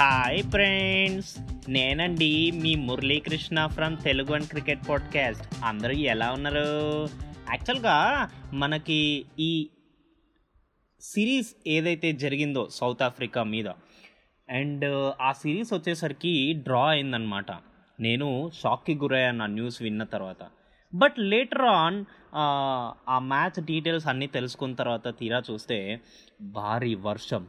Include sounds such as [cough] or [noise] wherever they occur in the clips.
Hi friends నేనండి మీ Muralikrishna from Telugu and cricket podcast అందరూ ఎలా ఉన్నారు? యాక్చువల్గా మనకి ఈ సిరీస్ ఏదైతే జరిగిందో సౌత్ ఆఫ్రికా మీద అండ్ ఆ సిరీస్ వచ్చేసరికి డ్రా అయిందనమాట నేను షాక్కి గురయ్యాను ఆ న్యూస్ విన్న తర్వాత. బట్ లేటర్ ఆన్ ఆ మ్యాచ్ డీటెయిల్స్ అన్నీ తెలుసుకున్న తర్వాత తీరా చూస్తే భారీ వర్షం.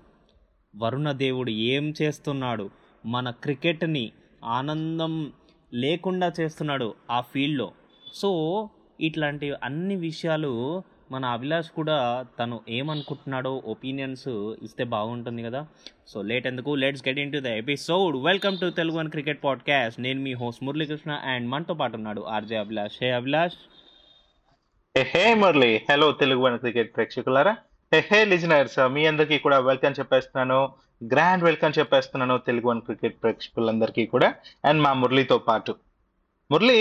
వరుణదేవుడు ఏం చేస్తున్నాడు? మన క్రికెట్ని ఆనందం లేకుండా చేస్తున్నాడు ఆ ఫీల్డ్లో. సో ఇట్లాంటి అన్ని విషయాలు మన అభిలాష్ కూడా తను ఏమనుకుంటున్నాడో ఒపీనియన్స్ ఇస్తే బాగుంటుంది కదా. సో లేట్ ఎందుకు? Let's get into the episode welcome to Telugu one cricket podcast నేను మీ హోస్ట్ మురళీకృష్ణ అండ్ మనతో పాటు ఉన్నాడు RJ Abhilash. Hey Abhilash hey Murali hello Telugu one cricket ప్రేక్షకులారా. Hey listeners మీ అందరికీ కూడా వెల్కమ్ చెప్పేస్తున్నాను. గ్రాండ్ వెల్కమ్ చెప్పేస్తున్నాను తెలుగు వన్ క్రికెట్ ప్రేక్షకులందరికీ కూడా అండ్ మా మురళితో పాటు. మురళి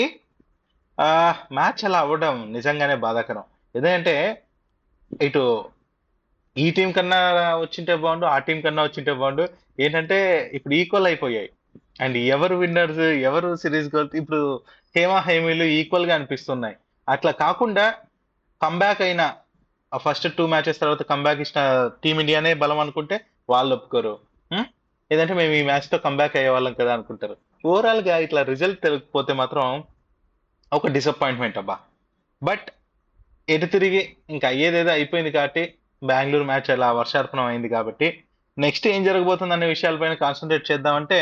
మ్యాచ్ అలా అవ్వడం నిజంగానే బాధాకరం. ఎందుకంటే ఇటు ఈ టీం కన్నా వచ్చింటే బాగుండు ఆ టీం కన్నా వచ్చింటే బాగుండు. ఏంటంటే ఇప్పుడు ఈక్వల్ అయిపోయాయి. అండ్ ఎవరు విన్నర్స్ ఎవరు సిరీస్ గెలుతు ఇప్పుడు హేమా హేమీలు ఈక్వల్గా అనిపిస్తున్నాయి. అట్లా కాకుండా కంబ్యాక్ అయిన ఆ ఫస్ట్ టూ మ్యాచెస్ తర్వాత కంబ్యాక్ ఇచ్చిన టీమిండియానే బలం అనుకుంటే వాళ్ళు ఒప్పుకోరు. లేదంటే ఏదంటే మేము ఈ మ్యాచ్తో కంబ్యాక్ అయ్యే వాళ్ళం కదా అనుకుంటారు. ఓవరాల్గా ఇట్లా రిజల్ట్ తెలియకపోతే మాత్రం ఒక డిసప్పాయింట్మెంట్ అబ్బా. బట్ ఎటు తిరిగి ఇంకా అయ్యేదేదో అయిపోయింది కాబట్టి బెంగళూరు మ్యాచ్ అలా వర్షార్పణం అయింది కాబట్టి నెక్స్ట్ ఏం జరగబోతుంది అనే విషయాలపైన కాన్సన్ట్రేట్ చేద్దామంటే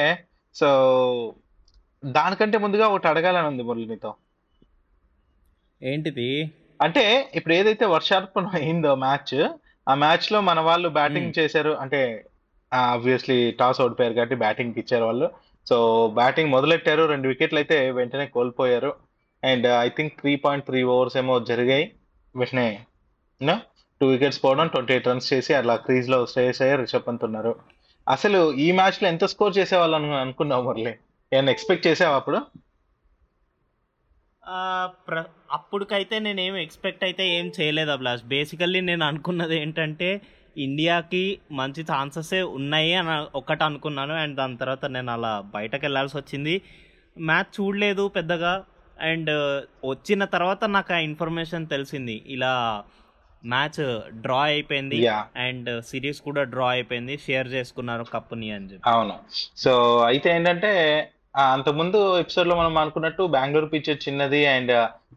సో దానికంటే ముందుగా ఒకటి అడగాలని ఉంది మురళి మీతో ఏంటిది? అంటే ఇప్పుడు ఏదైతే వర్షార్పణం అయిందో మ్యాచ్ ఆ మ్యాచ్లో మన వాళ్ళు బ్యాటింగ్ చేశారు. అంటే ఆబ్వియస్లీ టాస్ ఓడిపోయారు కాబట్టి బ్యాటింగ్ ఇచ్చారు వాళ్ళు. సో బ్యాటింగ్ మొదలెట్టారు. రెండు వికెట్లు అయితే వెంటనే కోల్పోయారు. And I think three point three overs ఏమో జరిగాయి. వెంటనే టూ వికెట్స్ పోవడం ట్వంటీ ఎయిట్ రన్స్ చేసి అలా క్రీజ్లో శ్రేయస్ అయ్యారు రిషబ్ పంత్ ఉన్నారు. అసలు ఈ మ్యాచ్లో ఎంత స్కోర్ చేసేవాళ్ళు అను అనుకున్నావు మురళి? ఏమన్నా ఎక్స్పెక్ట్ చేసావా అప్పుడు? ప్ర అప్పటికైతే నేను ఏం ఎక్స్పెక్ట్ అయితే ఏం చేయలేదు అభిలాష్. బేసికల్లీ నేను అనుకున్నది ఏంటంటే ఇండియాకి మంచి ఛాన్సెసే ఉన్నాయి అని ఒకటి అనుకున్నాను అండ్ దాని తర్వాత నేను అలా బయటకు వెళ్ళాల్సి వచ్చింది. మ్యాచ్ చూడలేదు పెద్దగా అండ్ వచ్చిన తర్వాత నాకు ఆ ఇన్ఫర్మేషన్ తెలిసింది. ఇలా మ్యాచ్ డ్రా అయిపోయింది అండ్ సిరీస్ కూడా డ్రా అయిపోయింది. షేర్ చేసుకున్నారు కప్పుని అని చెప్పి. అవును. సో అయితే ఏంటంటే ఆ, అంతకుముందు ఎపిసోడ్‌లో మనం అనుకున్నట్టు బెంగళూరు పిచ్ చిన్నది అండ్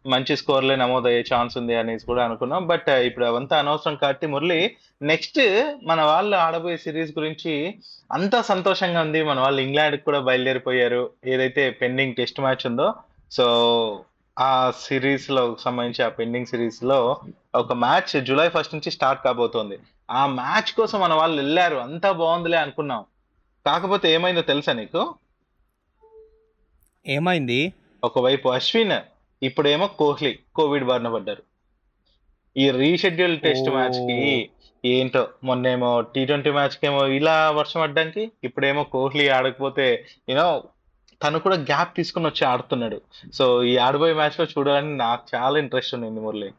మంచి స్కోర్లే నమోదయ్యే ఛాన్స్ ఉంది అనేసి కూడా అనుకున్నాం. బట్ ఇప్పుడు అవంతా అనవసరం కాబట్టి మురళి నెక్స్ట్ మన వాళ్ళు ఆడబోయే సిరీస్ గురించి అంతా సంతోషంగా ఉంది. మన వాళ్ళు ఇంగ్లాండ్ కూడా బయలుదేరిపోయారు. ఏదైతే పెండింగ్ టెస్ట్ మ్యాచ్ ఉందో సో ఆ సిరీస్లో సంబంధించి ఆ పెండింగ్ సిరీస్లో ఒక మ్యాచ్ జూలై ఫస్ట్ నుంచి స్టార్ట్ కాబోతోంది. ఆ మ్యాచ్ కోసం మన వాళ్ళు వెళ్ళారు. అంతా బాగుందిలే అనుకున్నాం. కాకపోతే ఏమైందో తెలుసా నీకు? ఏమైంది? ఒకవైపు అశ్విన్ ఇప్పుడేమో కోహ్లీ కోవిడ్ బారిన పడ్డారు. ఈ రీషెడ్యూల్ టెస్ట్. మ్యాచ్కి ఏంటో మొన్నేమో టీ ట్వంటీ మ్యాచ్కి ఏమో ఇలా వర్షం పడ్డానికి ఇప్పుడేమో కోహ్లీ ఆడకపోతే యూనో తను కూడా గ్యాప్ తీసుకుని వచ్చి ఆడుతున్నాడు. సో ఈ ఆడబోయే మ్యాచ్లో చూడాలని నాకు చాలా ఇంట్రెస్ట్ ఉంది మురళి.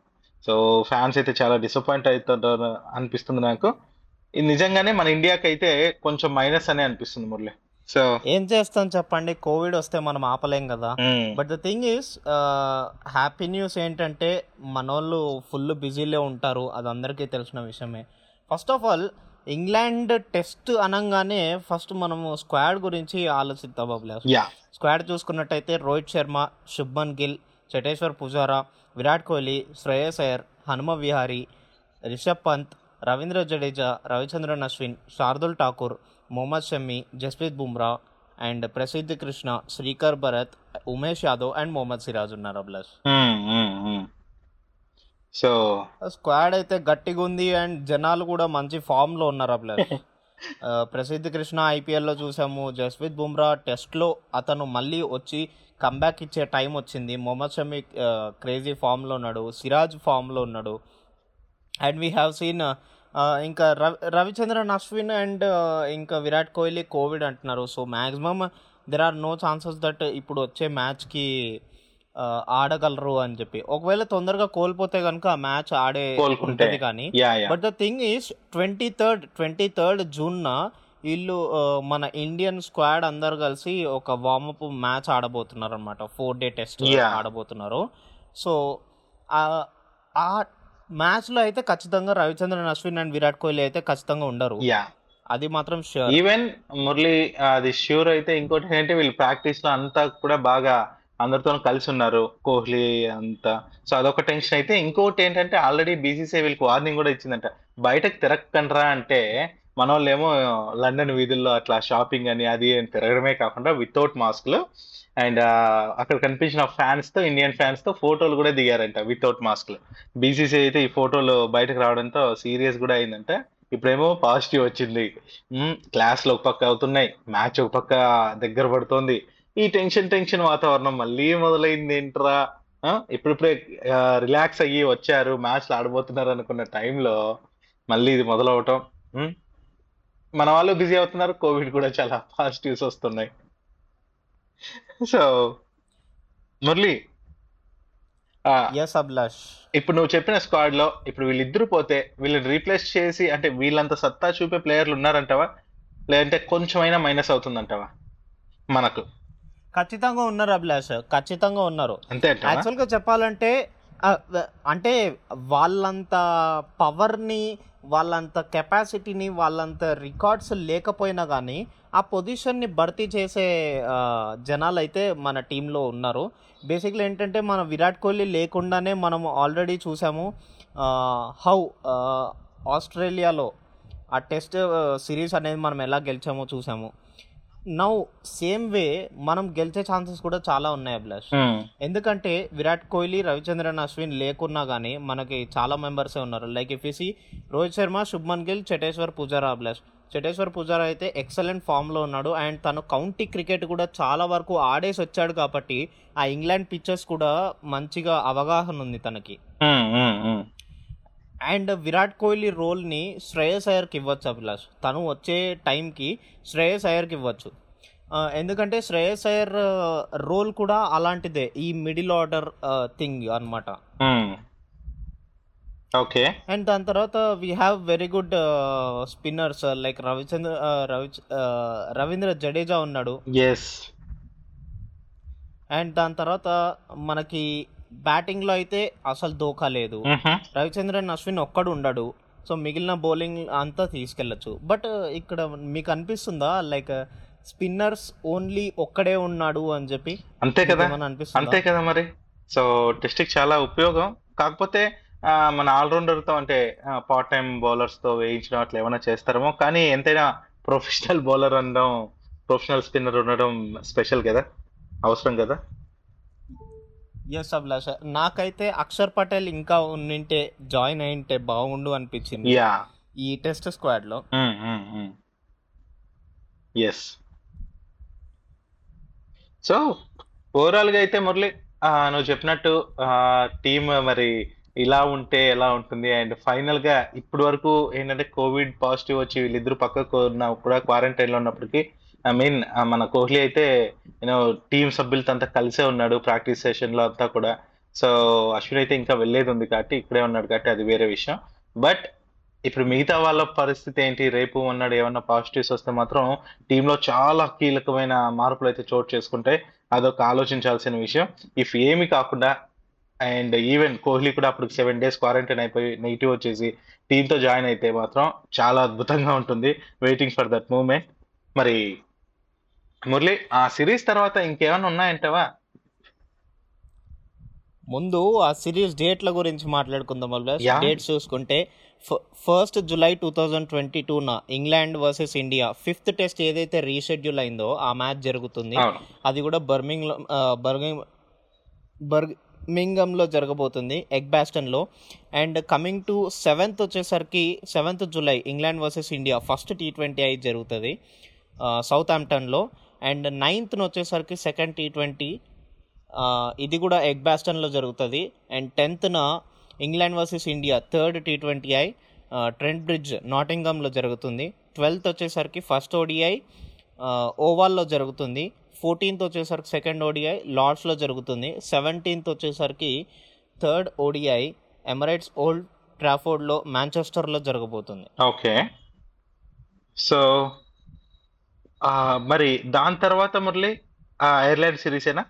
సో ఫ్యాన్స్ అయితే చాలా డిసప్పాయింట్ అవుతుంటారు అనిపిస్తుంది నాకు. ఇది నిజంగానే మన ఇండియాకి అయితే కొంచెం మైనస్ అనే అనిపిస్తుంది మురళి. సో ఏం చేస్తాం చెప్పండి? కోవిడ్ వస్తే మనం ఆపలేం కదా. But the thing is happy news ఏంటంటే మనోళ్ళు ఫుల్ బిజీలో ఉంటారు. అది అందరికీ తెలిసిన విషయమే. First of all England test అనగానే ఫస్ట్ మనము స్క్వాడ్ గురించి ఆలోచిద్దాం బాబులే. స్క్వాడ్ చూసుకున్నట్టయితే రోహిత్ శర్మ శుభ్మన్ గిల్ చటేశ్వర్ పుజారా విరాట్ కోహ్లీ శ్రేయస్ అయ్యర్ హనుమ విహారీ రిషబ్ పంత్ రవీంద్ర జడేజా రవిచంద్రన్ అశ్విన్ శార్దుల్ ఠాకూర్ మొహమ్మద్ షమి జస్ప్రీత్ బుమ్రా అండ్ ప్రసిద్ధ్ కృష్ణ శ్రీకర్ భరత్ ఉమేష్ యాదవ్ అండ్ మొహమ్మద్ సిరాజ్ ఉన్నారు మ్మ్. సో స్క్వాడ్ అయితే గట్టిగా ఉంది అండ్ జనాలు కూడా మంచి ఫామ్లో ఉన్నారు ఆ, [laughs] ప్రసిద్ధ్ కృష్ణ ఐపీఎల్లో చూసాము జస్ప్రీత్ బుమ్రా టెస్ట్లో అతను మళ్ళీ వచ్చి కంబ్యాక్ ఇచ్చే టైం వచ్చింది. మొహమ్మద్ షమి క్రేజీ ఫామ్లో ఉన్నాడు సిరాజ్ ఫామ్లో ఉన్నాడు. అండ్ వీ హ్యావ్ సీన్ ఇంకా రవి రవిచంద్రన్ అశ్విన్ అండ్ ఇంకా విరాట్ కోహ్లీ కోవిడ్ అంటున్నారు. So maximum there are no chances that ఇప్పుడు వచ్చే మ్యాచ్కి ఆడగలరు అని చెప్పి. ఒకవేళ తొందరగా కోల్పోతే కనుక ఆ మ్యాచ్ ఆడే ఉంటుంది కానీ. But the thing is twenty third twenty third జూన్న వీళ్ళు మన ఇండియన్ స్క్వాడ్ అందరు కలిసి ఒక వార్మప్ మ్యాచ్ ఆడబోతున్నారు అనమాట ఫోర్ డే టెస్ట్. ఆడబోతున్నారు. సో ఆ- ఆ మ్యాచ్లో అయితే ఖచ్చితంగా రవిచంద్రన్ అశ్విన్ అండ్ విరాట్ కోహ్లీ అయితే ఖచ్చితంగా ఉండరు. యా. అది మాత్రం షూర్ ఈవెన్ మురళి అది ష్యూర్ అయితే ఇంకోటి ఏంటంటే వీళ్ళు ప్రాక్టీస్లో అంతా కూడా బాగా అందరితో కలిసి ఉన్నారు. కోహ్లీ అంతా. సో అదొక టెన్షన్ అయితే. ఇంకోటి ఏంటంటే ఆల్రెడీ బీసీసీఐ వీళ్ళకి వార్నింగ్ కూడా ఇచ్చిందంట. బయటకు తిరగకండ్రా అంటే మన వాళ్ళేమో లండన్ వీధుల్లో అట్లా షాపింగ్ అని అది అని తిరగడమే కాకుండా వితౌట్ మాస్క్లు. అండ్ అక్కడ కనిపించిన ఫ్యాన్స్తో ఇండియన్ ఫ్యాన్స్తో ఫోటోలు కూడా దిగారంట వితౌట్ మాస్క్లు. బీసీసీ అయితే ఈ ఫోటోలు బయటకు రావడంతో సీరియస్ కూడా అయిందంట. ఇప్పుడేమో పాజిటివ్ వచ్చింది. క్లాస్లు ఒక పక్క అవుతున్నాయి. మ్యాచ్ ఒక పక్క దగ్గర పడుతోంది. ఈ టెన్షన్ టెన్షన్ వాతావరణం మళ్ళీ మొదలైంది ఏంట్రా? ఇప్పుడిప్పుడే రిలాక్స్ అయ్యి వచ్చారు. మ్యాచ్లు ఆడబోతున్నారు అనుకున్న టైంలో మళ్ళీ ఇది మొదలవటం. మన వాళ్ళు బిజీ అవుతున్నారు కోవిడ్ కూడా చాలా పాజిటివ్స్ వస్తున్నాయి. సో మురళి ఎస్ అభిలాష్ ఇప్పుడు నువ్వు చెప్పిన స్క్వాడ్లో ఇప్పుడు వీళ్ళిద్దరు పోతే వీళ్ళని రీప్లేస్ చేసి అంటే వీళ్ళంత సత్తా చూపే ప్లేయర్లు ఉన్నారంటావా? లేదంటే కొంచెమైనా మైనస్ అవుతుందంటావా? మనకు. ఖచ్చితంగా ఉన్నారు అభిలాష్ ఖచ్చితంగా ఉన్నారు. అంతే అంటావా? యాక్చువల్గా చెప్పాలంటే అంటే వాళ్ళంత పవర్ని వాళ్ళంత కెపాసిటీని వాళ్ళంత రికార్డ్స్ లేకపోయినా కానీ ఆ పొజిషన్ని భర్తీ చేసే జనాలు అయితే మన టీంలో ఉన్నారు. బేసిక్లీ ఏంటంటే మన విరాట్ కోహ్లీ లేకుండానే మనం ఆల్రెడీ చూసాము హౌ ఆస్ట్రేలియాలో ఆ టెస్ట్ సిరీస్ అనేది మనం ఎలా గెలిచామో చూసాము. నౌ సేమ్ వే మనం గెలిచే ఛాన్సెస్ కూడా చాలా ఉన్నాయి అభిలాష్. హ్మ్. ఎందుకంటే విరాట్ కోహ్లీ రవిచంద్రన్ అశ్విన్ లేకున్నా కానీ మనకి చాలా మెంబర్సే ఉన్నారు. లైక్ ఇఫీసి రోహిత్ శర్మ శుభ్మన్ గిల్ చటేశ్వర్ పుజారా అభిలాష్. చటేశ్వర్ పుజారా అయితే ఎక్సలెంట్ ఫామ్లో ఉన్నాడు. అండ్ తను కౌంటీ క్రికెట్ కూడా చాలా వరకు ఆడేసి వచ్చాడు కాబట్టి ఆ ఇంగ్లాండ్ పిక్చర్స్ కూడా మంచిగా అవగాహన ఉంది తనకి. Hmm, hmm. And Virat Kohli రోల్ని శ్రేయస్ అయ్యర్కి ఇవ్వచ్చు అభిలాష్. తను వచ్చే టైంకి శ్రేయస్ అయ్యర్కి ఇవ్వచ్చు. ఎందుకంటే శ్రేయస్ అయ్యర్ రోల్ కూడా అలాంటిదే. ఈ మిడిల్ ఆర్డర్ థింగ్ అన్నమాట. హ్మ్. ఓకే. అండ్ దాని తర్వాత we have very good spinners like Ravichandra Ravi Ravindra Jadeja ఉన్నాడు. ఎస్ అండ్ దాని తర్వాత మనకి బ్యాటింగ్లో అయితే అసలు దోఖా లేదు. రవిచంద్రన్ అశ్విన్ ఒక్కడు ఉండడు. సో మిగిలిన బౌలింగ్ అంతా తీసుకెళ్ళచ్చు. బట్ ఇక్కడ మీకు అనిపిస్తుందా? లైక్ స్పిన్నర్స్ ఓన్లీ ఒక్కడే ఉన్నాడు అని చెప్పి అంతే కదా. అంతే కదా మరి. సో టెస్ట్కి చాలా ఉపయోగం. కాకపోతే మన ఆల్రౌండర్తో అంటే పార్ట్ టైం బౌలర్స్తో వేయించడం అట్లా ఏమైనా చేస్తారేమో. కానీ ఎంతైనా ప్రొఫెషనల్ బౌలర్ అనడం ప్రొఫెషనల్ స్పిన్నర్ ఉండడం స్పెషల్ కదా. అవసరం కదా. ఎస్ అభిలాష్ నాకైతే అక్షర్ పటేల్ ఇంకా ఉండింటే జాయిన్ అయింటే బాగుండు అనిపించింది. యా. ఈ టెస్ట్ స్క్వాడ్లో ఎస్ సో ఓవరాల్గా అయితే మురళి నువ్వు చెప్పినట్టు టీమ్ మరి ఇలా ఉంటే ఎలా ఉంటుంది? అండ్ ఫైనల్గా ఇప్పటి వరకు ఏంటంటే కోవిడ్ పాజిటివ్ వచ్చి వీళ్ళిద్దరు పక్కకు ఉన్న కూడా క్వారంటైన్లో ఉన్నప్పటికీ ఐ మీన్ మన కోహ్లీ అయితే యూనో టీం సభ్యులతో అంతా కలిసే ఉన్నాడు ప్రాక్టీస్ సెషన్లో అంతా కూడా. సో అశ్విన్ అయితే ఇంకా వెళ్ళేది ఉంది కాబట్టి ఇక్కడే ఉన్నాడు కాబట్టి అది వేరే విషయం. బట్ ఇప్పుడు మిగతా వాళ్ళ పరిస్థితి ఏంటి? రేపు ఉన్నాడు ఏమన్నా పాజిటివ్స్ వస్తే మాత్రం టీంలో చాలా కీలకమైన మార్పులు అయితే చోటు చేసుకుంటే అదొక ఆలోచించాల్సిన విషయం. ఇఫ్ ఏమి కాకుండా అండ్ ఈవెన్ కోహ్లీ కూడా అప్పుడు సెవెన్ డేస్ క్వారంటైన్ అయిపోయి నెగిటివ్ వచ్చేసి టీంతో జాయిన్ అయితే మాత్రం చాలా అద్భుతంగా ఉంటుంది. వెయిటింగ్ ఫర్ దట్ మూమెంట్ మరి మురళి ఆ సిరీస్ తర్వాత ఇంకేమైనా ఉన్నాయంటావా? ముందు ఆ సిరీస్ డేట్ల గురించి మాట్లాడుకుందాం అభిలాష్. Yeah. డేట్స్ చూసుకుంటే first July two thousand twenty టూన England versus India fifth test ఏదైతే రీషెడ్యూల్ అయిందో ఆ మ్యాచ్ జరుగుతుంది. అది కూడా బర్మింగ్ బర్మింగ్ బర్మింగంలో జరగబోతుంది ఎగ్ బ్యాస్టన్లో అండ్ కమింగ్ టు సెవెంత్ వచ్చేసరికి seventh July England versus India first T twenty అయి జరుగుతుంది సౌత్ ఆంప్టన్లో అండ్ నైన్త్న వచ్చేసరికి సెకండ్ టీ ట్వంటీ ఇది కూడా ఎగ్ బ్యాస్టన్లో జరుగుతుంది. And టెన్త్న England versus India third T twenty I Trent Bridge నాటింగంలో జరుగుతుంది. ట్వెల్త్ వచ్చేసరికి ఫస్ట్ ఓడిఐ ఓవాల్లో జరుగుతుంది. ఫోర్టీన్త్ వచ్చేసరికి సెకండ్ ఓడిఐ లార్డ్స్లో జరుగుతుంది. సెవెంటీన్త్ వచ్చేసరికి థర్డ్ ఓడిఐ ఎమరైట్స్ ఓల్డ్ ట్రాఫోర్డ్లో మాంచెస్టర్లో జరగబోతుంది. ఓకే. సో ఆ, మరి దాని తర్వాత మురళి ఆ ఐర్లాండ్ సిరీసేనా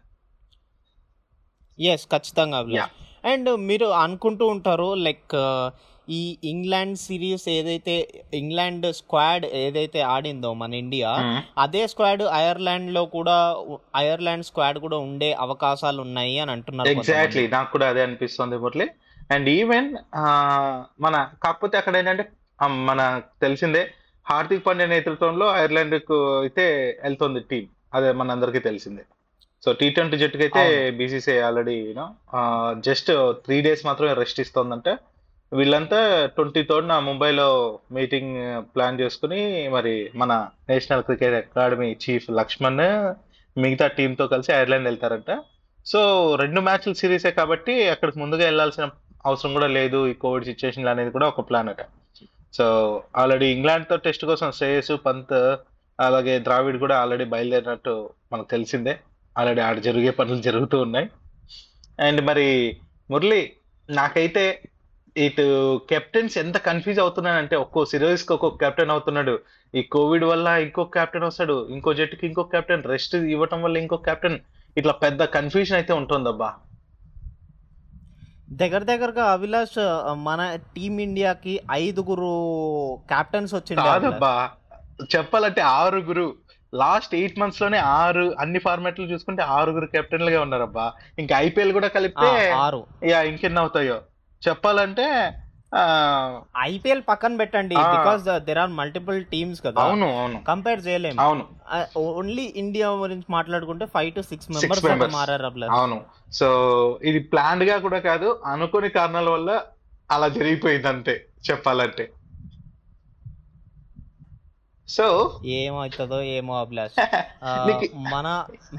ఎస్ ఖచ్చితంగా. అండ్ మీరు అనుకుంటూ ఉంటారు లైక్ ఈ ఇంగ్లాండ్ సిరీస్ ఏదైతే ఇంగ్లాండ్ స్క్వాడ్ ఏదైతే ఆడిందో మన ఇండియా అదే స్క్వాడ్ ఐర్లాండ్లో కూడా ఐర్లాండ్ స్క్వాడ్ కూడా ఉండే అవకాశాలు ఉన్నాయి అని అంటున్నారు ఎగ్జాక్ట్లీ నాకు కూడా అదే అనిపిస్తుంది మురళి. అండ్ ఈవెన్ మన కాకపోతే అక్కడ ఏంటంటే ఆ, మన తెలిసిందే హార్దిక్ పాండ్యా నేతృత్వంలో ఐర్లాండ్కు అయితే వెళ్తుంది టీం అదే మన అందరికీ తెలిసిందే. సో టీ ట్వంటీ జట్టుకి అయితే. BCC already you know just three days మాత్రమే రెస్ట్ ఇస్తుందంటే. వీళ్ళంతా ట్వంటీ థర్డ్న ముంబైలో మీటింగ్ ప్లాన్ చేసుకుని మరి మన national cricket academy chief Laxman మిగతా టీంతో కలిసి ఐర్లాండ్ వెళ్తారంట. సో రెండు మ్యాచ్ల సిరీసే కాబట్టి అక్కడికి ముందుగా వెళ్ళాల్సిన అవసరం కూడా లేదు. ఈ కోవిడ్ సిచ్యువేషన్ అనేది కూడా ఒక ప్లాన్ అట. సో ఆల్రెడీ ఇంగ్లాండ్తో టెస్ట్ కోసం శ్రేయస్ పంత్ అలాగే ద్రావిడ్ కూడా ఆల్రెడీ బయలుదేరినట్టు మనకు తెలిసిందే. ఆల్రెడీ ఆడ జరిగే పనులు జరుగుతూ ఉన్నాయి. అండ్ మరి మురళి నాకైతే ఇటు కెప్టెన్స్ ఎంత కన్ఫ్యూజ్ అవుతున్నానంటే ఒక్కో సిరోయిస్కి ఒక్కొక్క కెప్టెన్ అవుతున్నాడు. ఈ కోవిడ్ వల్ల ఇంకో కెప్టెన్ వస్తాడు. ఇంకో జట్టుకి ఇంకో కెప్టెన్ రెస్ట్ ఇవ్వటం వల్ల ఇంకో కెప్టెన్ ఇట్లా పెద్ద కన్ఫ్యూజన్ అయితే ఉంటుందబ్బా. దగ్గర దగ్గరగా అభిలాష్ మన టీం ఇండియాకి ఐదుగురు అభిలాష్. కాదబ్బా చెప్పాలంటే ఆరుగురు. లాస్ట్ ఎయిట్ మంత్స్లోనే ఆరు అన్ని ఫార్మాట్లు చూసుకుంటే ఆరుగురు కెప్టెన్లుగా ఉన్నారబ్బా. ఇంకా ఐపీఎల్ కూడా కలిపితే ఆరు. యా ఇంకెన్ని అవుతాయో. చెప్పాలంటే ఐపీఎల్ పక్కన పెట్టండి. Because there are multiple teams కదా. అవును అవును. కంపేర్ చేయలేము. అవును. ఓన్లీ ఇండియా గురించి మాట్లాడుకుంటే five to six members members. మారారు అవును. సో ఇది ప్లాన్డ్గా కూడా కాదు. అనుకోని కారణాల వల్ల అలా జరిగిపోయింది అంతే చెప్పాలంటే. సో ఏమవుతుందో ఏమో అభిలాష్. [laughs] మన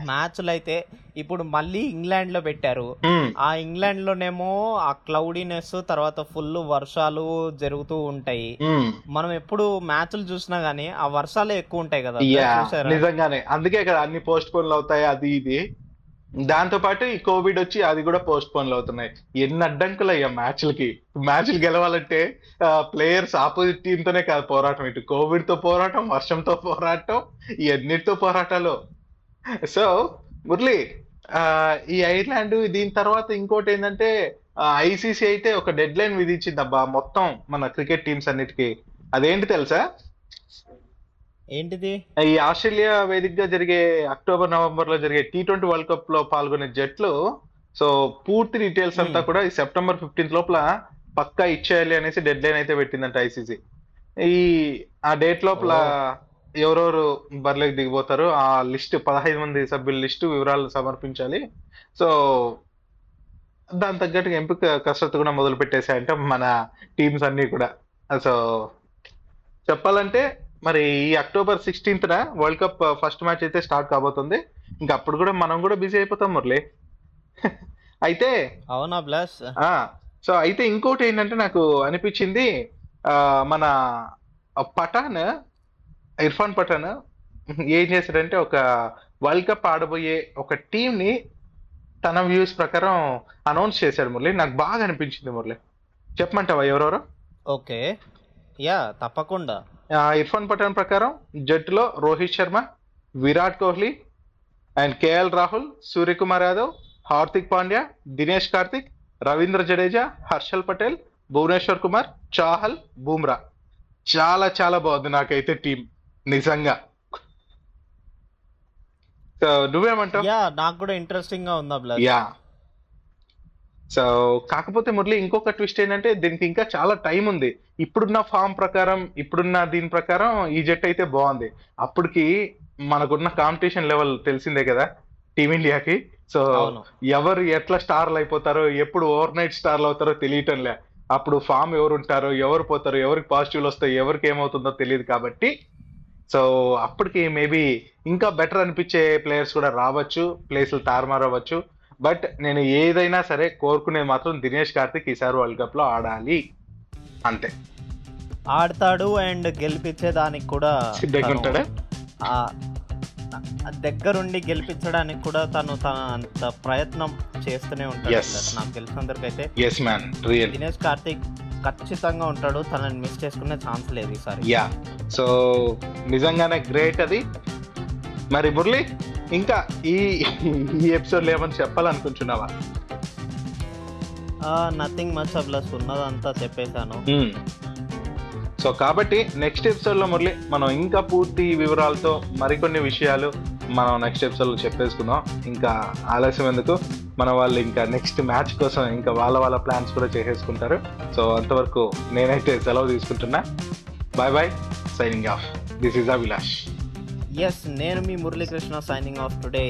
మ్యాచ్లు అయితే ఇప్పుడు మళ్ళీ ఇంగ్లాండ్లో పెట్టారు. ఆ ఇంగ్లాండ్ లోనేమో ఆ క్లౌడీనెస్ తర్వాత ఫుల్ వర్షాలు జరుగుతూ ఉంటాయి. మనం ఎప్పుడు మ్యాచ్లు చూసినా గానీ ఆ వర్షాలే ఎక్కువ ఉంటాయి కదా. నిజంగానే. అందుకే కదా అన్ని పోస్ట్ పోన్లు అవుతాయి అది ఇది. దాంతో పాటు ఈ కోవిడ్ వచ్చి అది కూడా పోస్ట్ పోన్లు అవుతున్నాయి. ఎన్ని అడ్డంకులు అయ్యా మ్యాచ్లకి. మ్యాచ్లు గెలవాలంటే ప్లేయర్స్ ఆపోజిట్ టీంతోనే కాదు పోరాటం. ఇటు కోవిడ్తో పోరాటం వర్షంతో పోరాటం ఈ పోరాటాలు. సో మురళి ఈ ఐర్లాండ్ దీని తర్వాత ఇంకోటి ఏంటంటే ఐసీసీ అయితే ఒక డెడ్ లైన్ విధించిందబ్బా మొత్తం మన క్రికెట్ టీమ్స్ అన్నిటికీ. అదేంటి తెలుసా? ఏంటిది? ఈ ఆస్ట్రేలియా వేదికగా జరిగే అక్టోబర్ నవంబర్లో జరిగే టీ ట్వంటీ వరల్డ్ కప్లో పాల్గొనే జట్లు సో పూర్తి డీటెయిల్స్ అంతా Hmm. కూడా ఈ సెప్టెంబర్ ఫిఫ్టీన్త్ లోపల పక్కా ఇచ్చేయాలి అనేసి డెడ్ లైన్ అయితే పెట్టిందంట ఐసీసీ ఈ ఆ డేట్ లోపల ఎవరెవరు బరిలోకి దిగిపోతారు ఆ లిస్ట్ పదహైదు మంది సభ్యుల లిస్టు వివరాలు సమర్పించాలి. సో దాని తగ్గట్టుగా ఎంపిక కసరత్తు కూడా మొదలు పెట్టేశాయంట మన టీమ్స్ అన్ని కూడా. సో చెప్పాలంటే మరి ఈ అక్టోబర్ సిక్స్టీన్త్ న వరల్డ్ కప్ ఫస్ట్ మ్యాచ్ అయితే స్టార్ట్ కాబోతుంది. ఇంకా అప్పుడు కూడా మనం కూడా బిజీ అయిపోతాం మురళి. [laughs] అయితే అవునా బ్లస్? ఆ సో అయితే ఇంకోటి ఏంటంటే నాకు అనిపించింది మన పఠాన్ ఇర్ఫాన్ పఠాన్ ఏం చేశాడంటే ఒక వరల్డ్ కప్ ఆడబోయే ఒక టీం ని తన వ్యూస్ ప్రకారం అనౌన్స్ చేశాడు మురళి. నాకు బాగా అనిపించింది మురళి. చెప్పమంటావా ఎవరెవరు? ఓకే. యా తప్పకుండా. ఇర్ఫాన్ పఠాన్ ప్రకారం జట్టులో రోహిత్ శర్మ విరాట్ కోహ్లీ అండ్ కేఎల్ రాహుల్ సూర్యకుమార్ యాదవ్ హార్దిక్ పాండ్యా దినేష్ కార్తిక్ రవీంద్ర జడేజా హర్షల్ పటేల్ భువనేశ్వర్ కుమార్ చాహల్ బూమ్రా. చాలా చాలా బాగుంది నాకైతే టీం నిజంగా. సో నువ్వేమంటావు? యా నాకు కూడా ఇంట్రెస్టింగ్గా ఉందా యా. సో కాకపోతే మురళి ఇంకొక ట్విస్ట్ ఏంటంటే దీనికి ఇంకా చాలా టైం ఉంది. ఇప్పుడున్న ఫామ్ ప్రకారం ఇప్పుడున్న దీని ప్రకారం ఈ జట్ అయితే బాగుంది. అప్పటికి మనకున్న కాంపిటీషన్ లెవెల్ తెలిసిందే కదా టీమిండియాకి. సో ఎవరు ఎట్లా స్టార్లు అయిపోతారో ఎప్పుడు ఓవర్ నైట్ స్టార్లు అవుతారో తెలియటంలే. అప్పుడు ఫామ్ ఎవరు ఉంటారో ఎవరు పోతారో ఎవరికి పాజిటివ్లు వస్తాయి ఎవరికి ఏమవుతుందో తెలియదు కాబట్టి. సో అప్పటికి మేబీ ఇంకా బెటర్ అనిపించే ప్లేయర్స్ కూడా రావచ్చు ప్లేస్లు తారుమారవచ్చు బట్ నేను ఏదైనా సరే కోరుకునేది మాత్రం దినేష్ కార్తిక్ ఈసారి వరల్డ్ కప్లో ఆడాలి. అంతే. ఆడతాడు అండ్ గెలిపించేదానికి కూడా దగ్గరుండి గెలిపించడానికి కూడా తను తన అంత ప్రయత్నం చేస్తూనే ఉంటాడు. నాకు తెలిసినందరికైతే yes man real Dinesh Karthik ఖచ్చితంగా ఉంటాడు. తనని మిస్ చేసుకునే ఛాన్స్ లేదు ఈసారి. యా సో నిజంగానే గ్రేట్ అది. మరి మురళి? ఇంకా ఈ ఈ ఎపిసోడ్ ఏమని చెప్పాలనుకుంటున్నావా? నథింగ్ మచ్ ప్లస్ ఉన్నదంతా చెప్పేశాను. సో కాబట్టి నెక్స్ట్ ఎపిసోడ్లో మురళి మనం ఇంకా పూర్తి వివరాలతో మరికొన్ని విషయాలు మనం నెక్స్ట్ ఎపిసోడ్లో చెప్పేసుకుందాం. ఇంకా ఆలస్యం ఎందుకు? మన వాళ్ళు ఇంకా నెక్స్ట్ మ్యాచ్ కోసం ఇంకా వాళ్ళ వాళ్ళ ప్లాన్స్ కూడా చేసేసుకుంటారు. సో అంతవరకు నేనైతే సెలవు తీసుకుంటున్నా. Bye bye signing off this is Abhilash yes నేను మీ మురళీకృష్ణ సైనింగ్ ఆఫ్ టుడే